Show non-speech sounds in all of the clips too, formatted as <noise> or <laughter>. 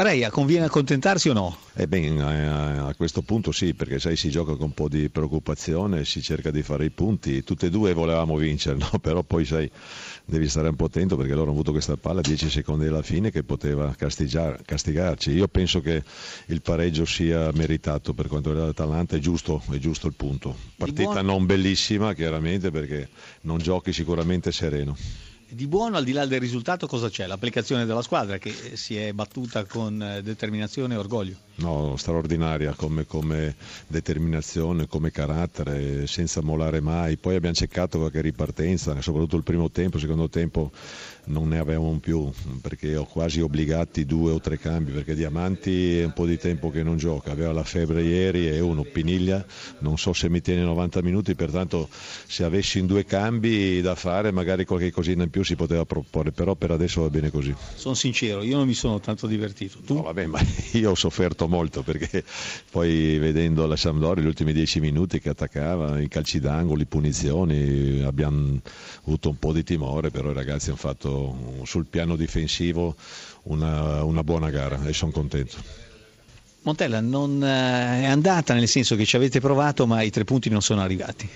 Reia, conviene accontentarsi o no? Eh ben, a questo punto sì, perché sai si gioca con un po' di preoccupazione, si cerca di fare i punti, tutte e due volevamo vincere, <laughs> no? però poi sai, devi stare un po' attento perché loro hanno avuto questa palla a 10 secondi alla fine che poteva castigarci. Io penso che il pareggio sia meritato per quanto riguarda l'Atalanta, è giusto, è giusto il punto. Partita non bellissima chiaramente perché non giochi sicuramente sereno. Di buono, al di là del risultato, cosa c'è? L'applicazione della squadra che si è battuta con eh, determinazione e orgoglio. No, straordinaria come, come determinazione, come carattere, senza mollare mai. Poi abbiamo cercato qualche ripartenza, soprattutto il primo tempo, il secondo tempo non ne avevamo più perché ho quasi obbligati due o tre cambi perché Diamanti è un po' di tempo che non gioca, aveva la febbre ieri e uno Piniglia, non so se mi tiene 90 minuti, pertanto se avessi in due cambi da fare magari qualche cosina in più si poteva proporre, però per adesso va bene così. Sono sincero, io non mi sono tanto divertito. Tu? No, vabbè, ma <laughs> io ho sofferto molto perché poi vedendo la Sampdoria gli ultimi dieci minuti che attaccava, i calci d'angolo, punizioni, abbiamo avuto un po' di timore, però i ragazzi hanno fatto sul piano difensivo una, una buona gara e sono contento. Montella non eh, è andata nel senso che ci avete provato ma i tre punti non sono arrivati.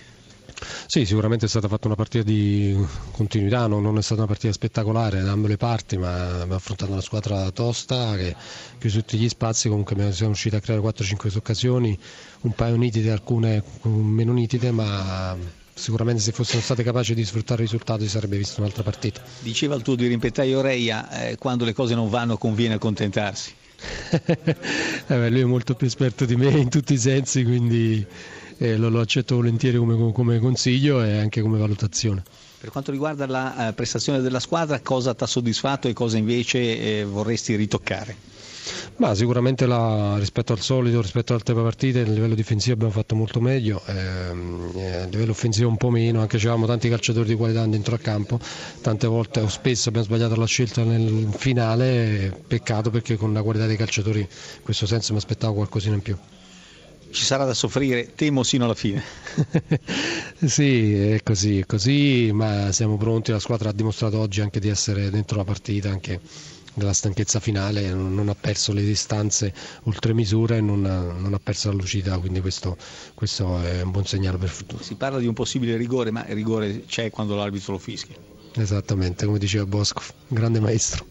Sì, sicuramente è stata fatta una partita di continuità, non è stata una partita spettacolare da ambo le parti, ma abbiamo affrontato una squadra tosta che chiuso tutti gli spazi, comunque siamo riusciti a creare 4-5 occasioni, un paio nitide, alcune meno nitide, ma sicuramente se fossero state capaci di sfruttare il risultato si sarebbe vista un'altra partita. Diceva il tuo dirimpettaio Reia, eh, quando le cose non vanno conviene accontentarsi. <laughs> eh lui è molto più esperto di me in tutti i sensi, quindi eh, lo, lo, accetto volentieri come, come, consiglio e anche come valutazione. Per quanto riguarda la eh, prestazione della squadra, cosa ti ha soddisfatto e cosa invece eh, vorresti ritoccare? Ma sicuramente la, rispetto al solito, rispetto alle altre partite, a livello difensivo abbiamo fatto molto meglio, eh, a livello offensivo un po' meno, anche se avevamo tanti calciatori di qualità dentro al campo, tante volte o spesso abbiamo sbagliato la scelta nel finale, peccato perché con la qualità dei calciatori in questo senso mi aspettavo qualcosina in più ci sarà da soffrire, temo sino alla fine. <laughs> sì, è così, è così, ma siamo pronti, la squadra ha dimostrato oggi anche di essere dentro la partita, anche nella stanchezza finale, non ha perso le distanze oltre misura e non ha, non ha perso la lucidità, quindi questo, questo, è un buon segnale per il futuro. Si parla di un possibile rigore, ma il rigore c'è quando l'arbitro lo fischia. Esattamente, come diceva Bosco, grande maestro.